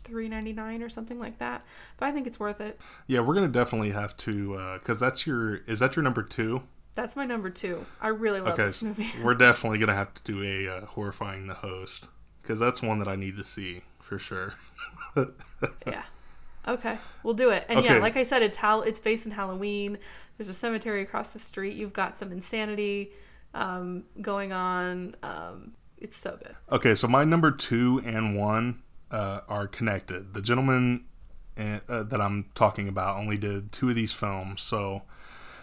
three ninety nine or something like that. But I think it's worth it. Yeah, we're gonna definitely have to because that's your is that your number two? That's my number two. I really love Okay, this movie. we're definitely gonna have to do a uh, horrifying the host because that's one that I need to see for sure. yeah. Okay, we'll do it. And yeah, like I said, it's how it's based in Halloween. There's a cemetery across the street. You've got some insanity um, going on. Um, it's so good. Okay, so my number two and one uh, are connected. The gentleman uh, uh, that I'm talking about only did two of these films, so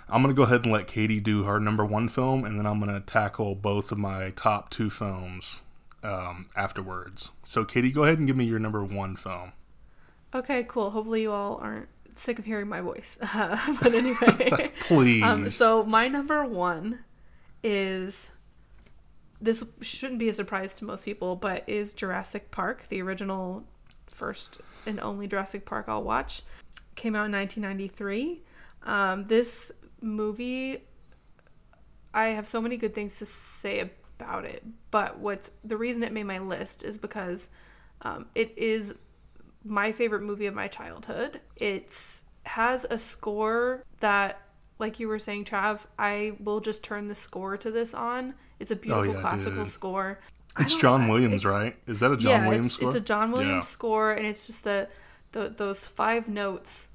I'm gonna go ahead and let Katie do her number one film, and then I'm gonna tackle both of my top two films um, afterwards. So, Katie, go ahead and give me your number one film. Okay, cool. Hopefully, you all aren't sick of hearing my voice. but anyway, Please. um, so my number one is this shouldn't be a surprise to most people, but is Jurassic Park, the original first and only Jurassic Park I'll watch. Came out in 1993. Um, this movie, I have so many good things to say about it, but what's the reason it made my list is because um, it is my favorite movie of my childhood. It's has a score that, like you were saying, Trav, I will just turn the score to this on. It's a oh, beautiful Oh, yeah, classical dude. score. It's John Williams, it's- right? Is that a John yeah, Williams it's, score? it's a John Williams Yeah. score, and it's just the, the those five notes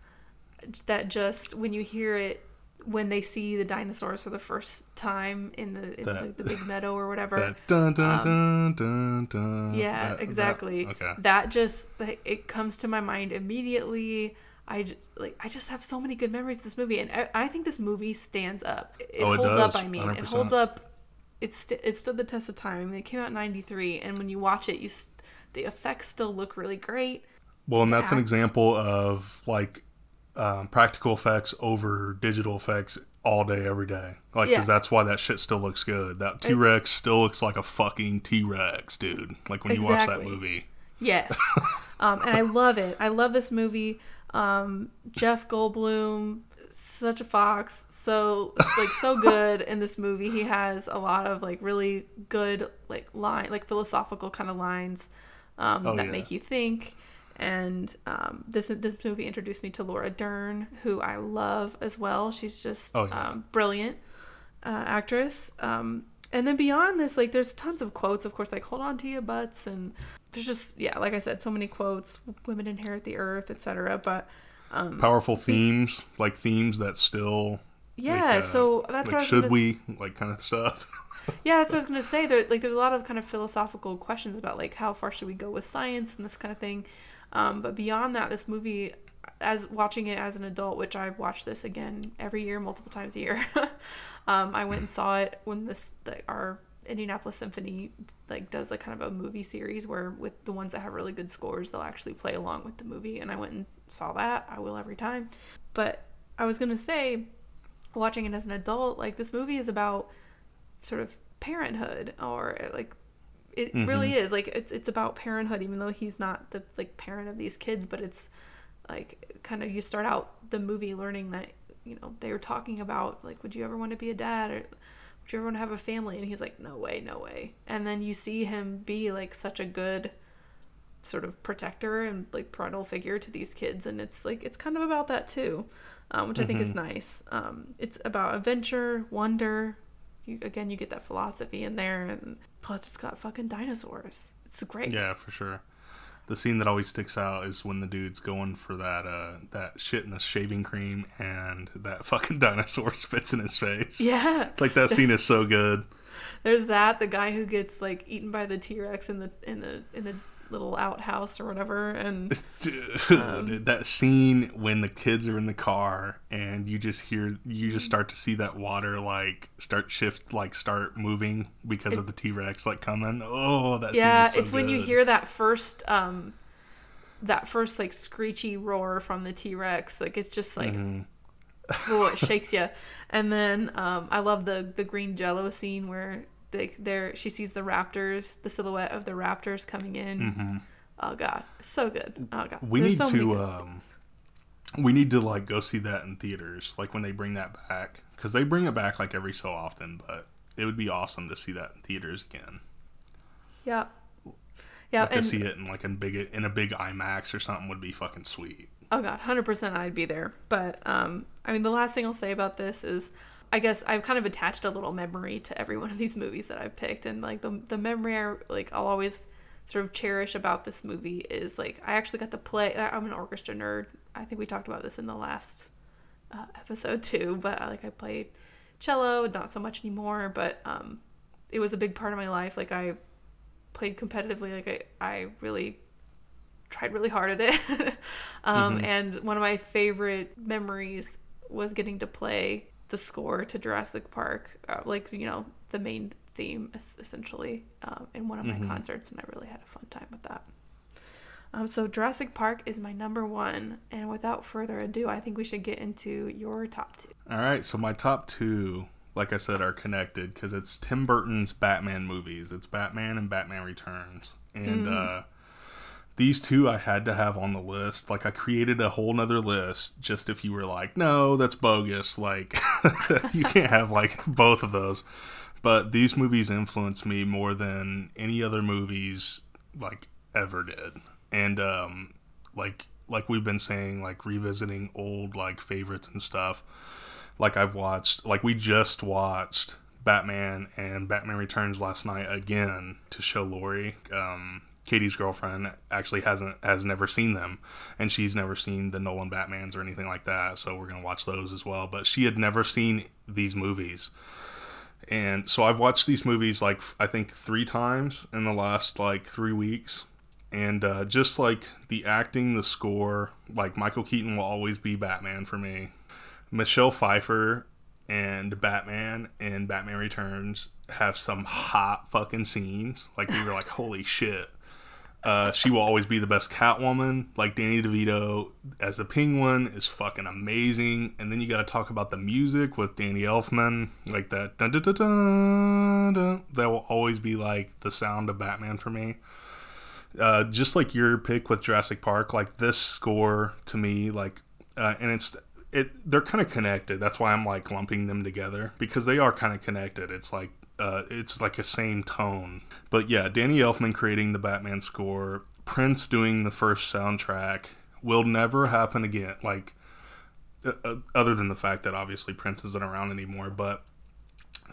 that just when you hear it when they see the dinosaurs for the first time in the in That- the, the big meadow or whatever. That dun dun dun dun dun. Um, Yeah, that- that- exactly. okay. That just it comes to my mind immediately. I like I just have so many good memories of this movie, and I, I think this movie stands up. It, Oh, it holds does, up. I mean, it 100%. holds up. It's st- it stood the test of time. I mean, it came out in '93, and when you watch it, you s- the effects still look really great. Well, and that's an example of like um, practical effects over digital effects all day, every day. Like, because Yeah. that's why that shit still looks good. That T Rex still looks like a fucking T Rex, dude. Like when you watch that movie. Yes. um, and I love it. I love this movie. Um, Jeff Goldblum, such a fox. So like so good in this movie. He has a lot of like really good like line like philosophical kind of lines um, Oh, that yeah. make you think. And um, this this movie introduced me to Laura Dern, who I love as well. She's just Oh, yeah. um, brilliant uh, actress. Um, and then beyond this, like there's tons of quotes, of course, like "Hold on to your butts," and there's just yeah, like I said, so many quotes. Women inherit the earth, etc. But Powerful themes, like themes that still. yeah, like, uh, so that's like what I was should we like kind of stuff. Yeah, that's what I was gonna say. There, like, there's a lot of kind of philosophical questions about like how far should we go with science and this kind of thing. Um, but beyond that, this movie, as watching it as an adult, which I watch this again every year, multiple times a year. um, I went and saw it when this the, our Indianapolis Symphony like does the kind of a movie series where with the ones that have really good scores, they'll actually play along with the movie, and I went and saw that. I will every time. But I was gonna say, watching it as an adult, like this movie is about sort of parenthood or like it really is. Like it's it's about parenthood even though he's not the like parent of these kids but it's like kind of you start out the movie learning that you know they were talking about like would you ever want to be a dad or would you ever want to have a family? And he's like no way no way. And then you see him be like such a good sort of protector and like parental figure to these kids and it's like it's kind of about that too um, which i think is nice. Um, it's about adventure wonder. You, again you get that philosophy in there and plus it's got fucking dinosaurs it's great Yeah, for sure. The scene that always sticks out is when the dude's going for that uh that shit in the shaving cream and that fucking dinosaur spits in his face. yeah Like that scene is so good. there's that the guy who gets like eaten by the t-rex in the in the in the little outhouse or whatever and Dude, Um, that scene when the kids are in the car and you just hear you just start to see that water like start shift like start moving because of the T-Rex like coming. Oh, that yeah so it's when you hear that first um that first like screechy roar from the t-rex like it's just like Mm-hmm. oh it shakes you and then um i love the the green jello scene where they there she sees the raptors the silhouette of the raptors coming in oh god so good oh god Mm-hmm. We There's need so to um we need to like go see that in theaters like when they bring that back cuz they bring it back like every so often, but it would be awesome to see that in theaters again. yeah yeah Like to see it in like a big in a big IMAX or something would be fucking sweet. Oh god, hundred percent, I'd be there. But um, I mean, the last thing I'll say about this is, I guess I've kind of attached a little memory to every one of these movies that I've picked, and like the the memory, I, like I'll always sort of cherish about this movie is like I actually got to play. I'm an orchestra nerd. I think we talked about this in the last uh, episode too. But uh, like I played cello, not so much anymore. But um, it was a big part of my life. Like I played competitively. Like I, I really tried really hard at it. um, And one of my favorite memories was getting to play the score to Jurassic Park, uh, like you know the main theme es- essentially um, in one of my concerts, and I really had a fun time with that. Um, so Jurassic Park is my number one, and without further ado, I think we should get into your top two. All right, so my top two, like I said, are connected because it's Tim Burton's Batman movies. It's Batman and Batman Returns, and uh, these two I had to have on the list. Like I created a whole nother list just if you were like, no, that's bogus. Like you can't have like both of those. But these movies influenced me more than any other movies like ever did, and um, like like we've been saying, like revisiting old like favorites and stuff like I've watched like we just watched Batman and Batman Returns last night again to show Lori um Katie's girlfriend actually hasn't has never seen them and she's never seen the Nolan Batmans or anything like that so we're to watch those as well but she had never seen these movies and so I've watched these movies like I think 3 times in the last like 3 weeks and uh, just like the acting the score like Michael Keaton will always be Batman for me Michelle Pfeiffer and Batman and Batman Returns have some hot fucking scenes. Like we were like, holy shit. Uh, she will always be the best Catwoman. Like Danny DeVito as the Penguin is fucking amazing. And then you got to talk about the music with Danny Elfman, like that. Dun, dun, dun. That will always be like the sound of Batman for me. Uh, just like your pick with Jurassic Park, like this score to me, like, uh, and it's it they're kind of connected. That's why I'm like lumping them together because they are kind of connected. It's like uh, it's like a same tone. But yeah, Danny Elfman creating the Batman score, Prince doing the first soundtrack will never happen again. Like uh, uh, other than the fact that obviously Prince isn't around anymore, but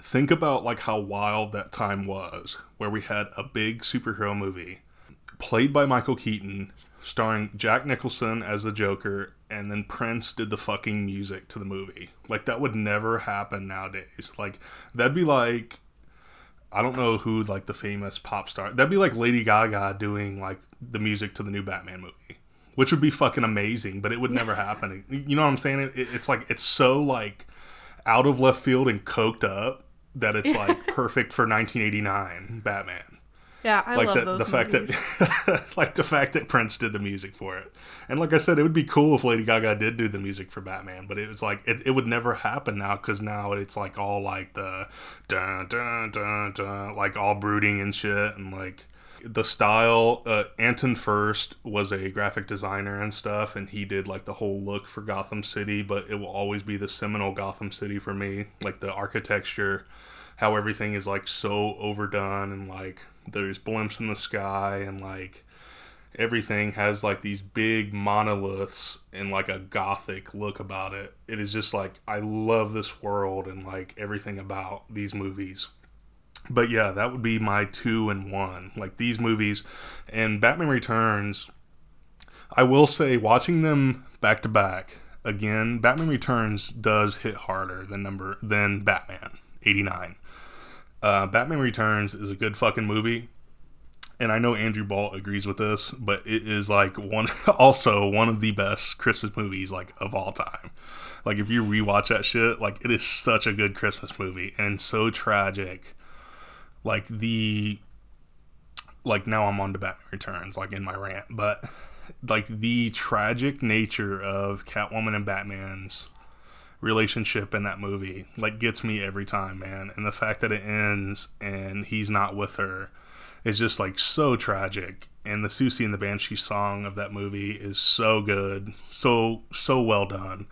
think about like how wild that time was where we had a big superhero movie played by Michael Keaton starring Jack Nicholson as the Joker and then Prince did the fucking music to the movie. Like that would never happen nowadays. Like that'd be like I don't know who like the famous pop star. That'd be like Lady Gaga doing like the music to the new Batman movie, which would be fucking amazing. But it would never happen. You know what I'm saying? It, it- it's like it's so like out of left field and coked up that it's like perfect for 1989 Batman Yeah, I like love the, those the fact that like the fact that Prince did the music for it. And like I said, it would be cool if Lady Gaga did do the music for Batman, but it was like it, it would never happen now because now it's like all like the dun dun dun dun like all brooding and shit and like the style uh, Anton Furst was a graphic designer and stuff and he did like the whole look for Gotham City but it will always be the seminal Gotham City for me like the architecture how everything is like so overdone and like there's blimps in the sky and like everything has like these big monoliths and like a gothic look about it. It is just like I love this world and like everything about these movies. But yeah, that would be my two and one. Like these movies and Batman Returns. I will say, watching them back to back again, Batman Returns does hit harder than number than Batman eighty nine. Uh, Batman Returns is a good fucking movie, and I know Andrew Ball agrees with this, but it is like one also one of the best Christmas movies like of all time. Like if you rewatch that shit, like it is such a good Christmas movie and so tragic. Like the like now I'm on to Batman Returns, like in my rant, but like the tragic nature of Catwoman and Batman's relationship in that movie like gets me every time, man. And the fact that it ends and he's not with her is just like so tragic. And the Siouxsie and the Banshee song of that movie is so good, so so well done.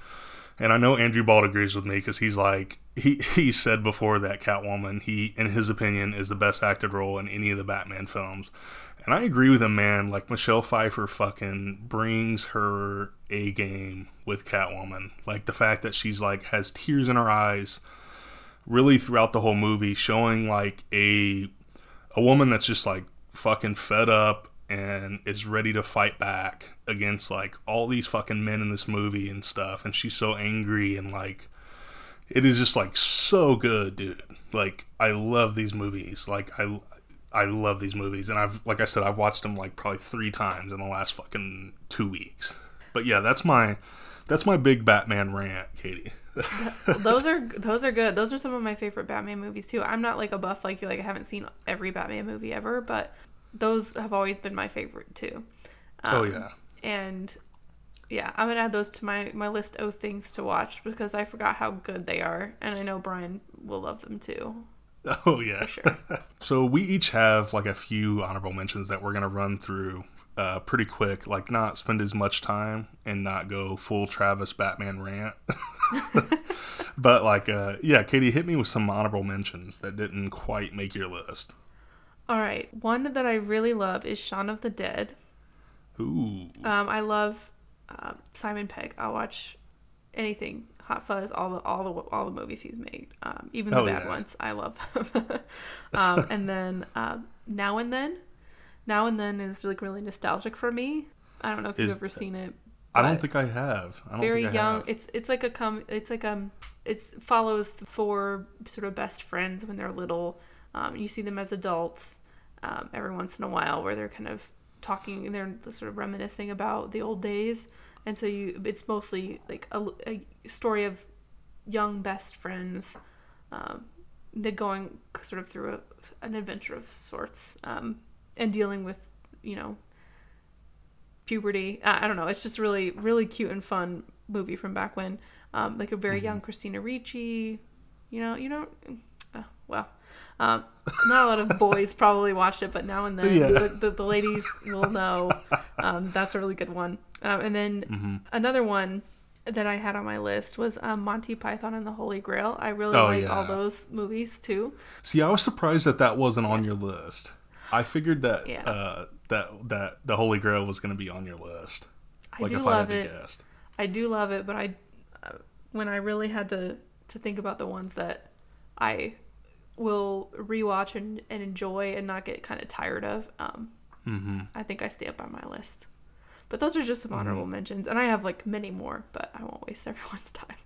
And I know Andrew Bald agrees with me because he's like he he said before that Catwoman he in his opinion is the best acted role in any of the Batman films. And I agree with him, man. Like Michelle Pfeiffer fucking brings her A game with Catwoman. Like the fact that she's like has tears in her eyes really throughout the whole movie, showing like a a woman that's just like fucking fed up and is ready to fight back against like all these fucking men in this movie and stuff and she's so angry and like it is just like so good dude like i love these movies like i i love these movies and i've like i said i've watched them like probably three times in the last fucking two weeks but yeah that's my that's my big batman rant katie those are those are good. Those are some of my favorite Batman movies too. I'm not like a buff like you. Like I haven't seen every Batman movie ever, but those have always been my favorite too. oh um, yeah And yeah, I'm gonna add those to my my list of things to watch because I forgot how good they are, and I know Brian will love them too. Oh yeah, sure. so we each have like a few honorable mentions that we're gonna run through uh, pretty quick. Like not spend as much time and not go full Travis Batman rant. but like, uh, yeah, Katie, hit me with some honorable mentions that didn't quite make your list. All right, one that I really love is Shaun of the Dead. Ooh, Um, I love uh, Simon Pegg. I'll watch anything Hot Fuzz, all the all the all the movies he's made, um, even the Oh, bad yeah. ones. I love them. um, and then uh, Now and Then, Now and Then is like really nostalgic for me. I don't know if you've ever seen it. I don't think I have. I don't very I young. have. It's it's like a come. It's like um. It follows the four sort of best friends when they're little. Um, you see them as adults um, every once in a while, where they're kind of talking and they're sort of reminiscing about the old days. And so you, it's mostly like a, a story of young best friends. Um, they're going sort of through a, an adventure of sorts um, and dealing with, you know, puberty. I, I don't know. It's just really, really cute and fun movie from back when, um, like a very young Christina Ricci. You know, you know, uh, well, um, not a lot of boys probably watched it, but now and then Yeah. the, the, the ladies will know. Um, that's a really good one. Um, and then another one that I had on my list was um, Monty Python and the Holy Grail. I really Oh, like all those movies too. See, I was surprised that that wasn't on your list. I figured that Yeah. uh, that that the Holy Grail was going to be on your list. I Like do if love I had it. to guess. I do love it, but I, uh, when I really had to to think about the ones that I will rewatch and, and enjoy and not get kind of tired of, um, Mm-hmm. I think I stay up on my list. But those are just some honorable mentions, and I have like many more, but I won't waste everyone's time.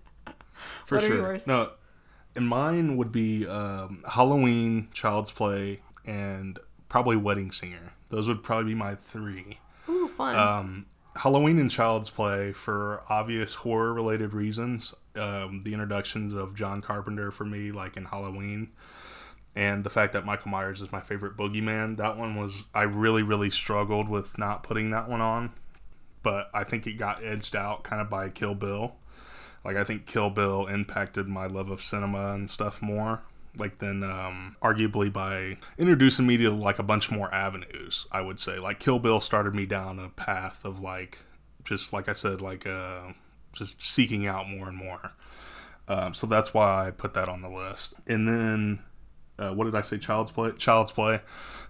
For What are sure. yours? No, and mine would be um, Halloween, Child's Play, and probably Wedding Singer. Those would probably be my three. Ooh, fun! Um, Halloween and Child's Play for obvious horror related reasons. Um, the introductions of John Carpenter for me, like in Halloween, and the fact that Michael Myers is my favorite boogeyman. That one was I really really struggled with not putting that one on, but I think it got edged out kind of by Kill Bill. Like I think Kill Bill impacted my love of cinema and stuff more. Like than um, arguably by introducing me to like a bunch more avenues. I would say like Kill Bill started me down a path of like just like I said like uh, just seeking out more and more. Um, so that's why I put that on the list. And then uh, what did I say? Child's Play. Child's Play.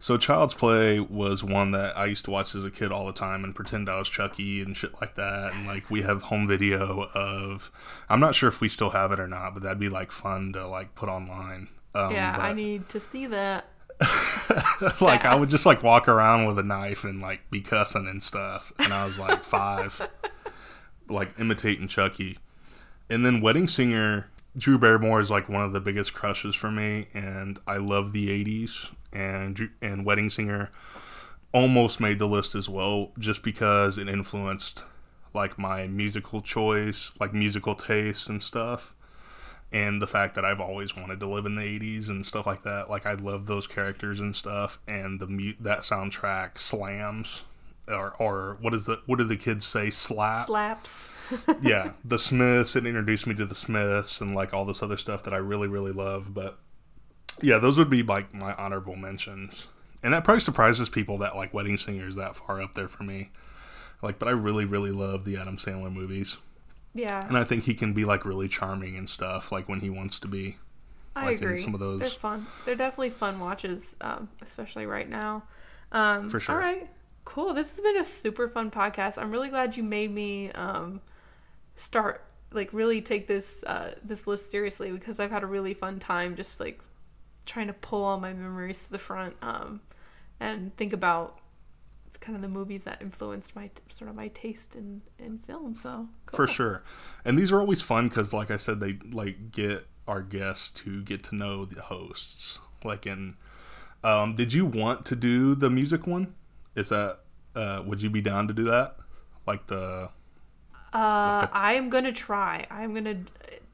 So Child's Play was one that I used to watch as a kid all the time and pretend I was Chucky and shit like that. And like we have home video of. I'm not sure if we still have it or not, but that'd be like fun to like put online. Um, yeah, I need to see that. like I would just like walk around with a knife and like be cussing and stuff. And I was like five, like imitating Chucky. And then Wedding Singer, Drew Barrymore is like one of the biggest crushes for me, and I love the '80s. And and Wedding Singer almost made the list as well, just because it influenced like my musical choice, like musical tastes and stuff and the fact that I've always wanted to live in the 80s and stuff like that. Like I love those characters and stuff and the mu- that soundtrack slams or or what is the what do the kids say slap? Slaps. yeah, the Smiths it introduced me to the Smiths and like all this other stuff that I really really love, but yeah, those would be like my honorable mentions. And that probably surprises people that like Wedding Singer is that far up there for me. Like, but I really, really love the Adam Sandler movies. Yeah, And I think he can be like really charming and stuff, like when he wants to be. I like in agree. some of those- They're fun. They're definitely fun watches, um, especially right now. Um, For sure. All right, cool. This has been a super fun podcast. I'm really glad you made me um, start like really take this uh, this list seriously because I've had a really fun time just like trying to pull all my memories to the front. Um, and think about kind of the movies that influenced my sort of my taste in in film. So for sure. And these are always fun because, like I said, they like get our guests to get to know the hosts. Like in, um, did you want to do the music one? Is that uh, would you be down to do that? Like the Uh, I am gonna try. I'm gonna.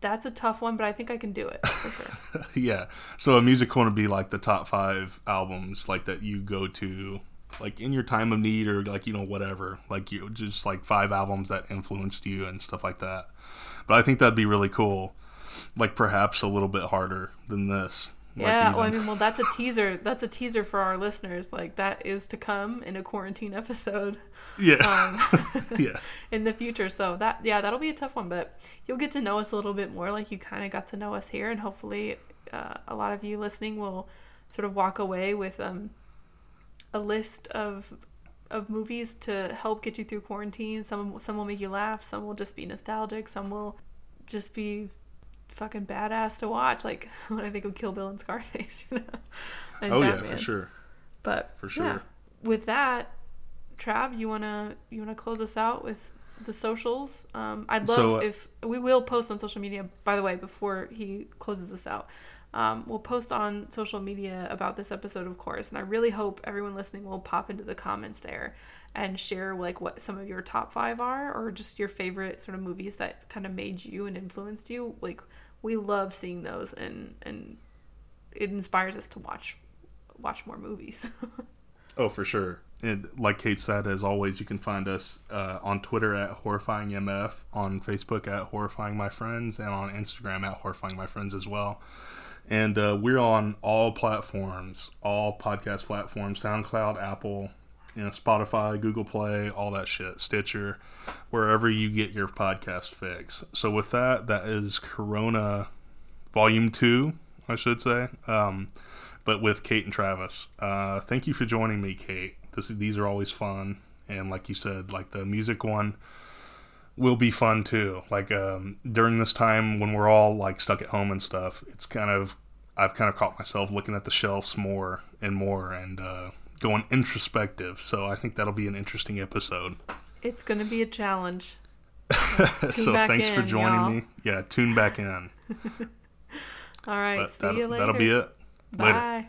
That's a tough one, but I think I can do it for sure. yeah. So a music would be like the top five albums like that you go to like in your time of need or like you know whatever like you just like five albums that influenced you and stuff like that. But I think that'd be really cool. Like perhaps a little bit harder than this. Yeah. Well, I mean, well, that's a teaser. That's a teaser for our listeners. Like that is to come in a quarantine episode yeah. um, yeah. in the future. So that yeah, that'll be a tough one, but you'll get to know us a little bit more. Like you kind of got to know us here, and hopefully, uh, a lot of you listening will sort of walk away with um, a list of of movies to help get you through quarantine. Some some will make you laugh. Some will just be nostalgic. Some will just be fucking badass to watch. Like when I think of Kill Bill and Scarface, you know. And Oh yeah, for sure. But For yeah. sure. With that, Trav, you wanna you wanna close us out with the socials? Um, I'd love So, uh, if we will post on social media. By the way, before he closes us out, um, we'll post on social media about this episode, of course. And I really hope everyone listening will pop into the comments there and share like what some of your top five are, or just your favorite sort of movies that kind of made you and influenced you. Like we love seeing those, and and it inspires us to watch watch more movies. Oh, for sure. And like Kate said, as always, you can find us uh, on Twitter at horrifyingmf, on Facebook at horrifying my friends, and on Instagram at horrifying my friends as well. And uh, we're on all platforms, all podcast platforms: SoundCloud, Apple, you know, Spotify, Google Play, all that shit, Stitcher, wherever you get your podcast fix. So with that, that is Corona Volume Two, I should say. Um, but with Kate and Travis. Uh, thank you for joining me, Kate. This these are always fun, and like you said, like the music one will be fun too. Like um, during this time when we're all like stuck at home and stuff, it's kind of I've kind of caught myself looking at the shelves more and more and uh, going introspective. So I think that'll be an interesting episode. it's gonna be a challenge. so thanks for joining y'all. me. Yeah, tune back in. All right, But see that'll, you later. that'll be it. Later. Bye.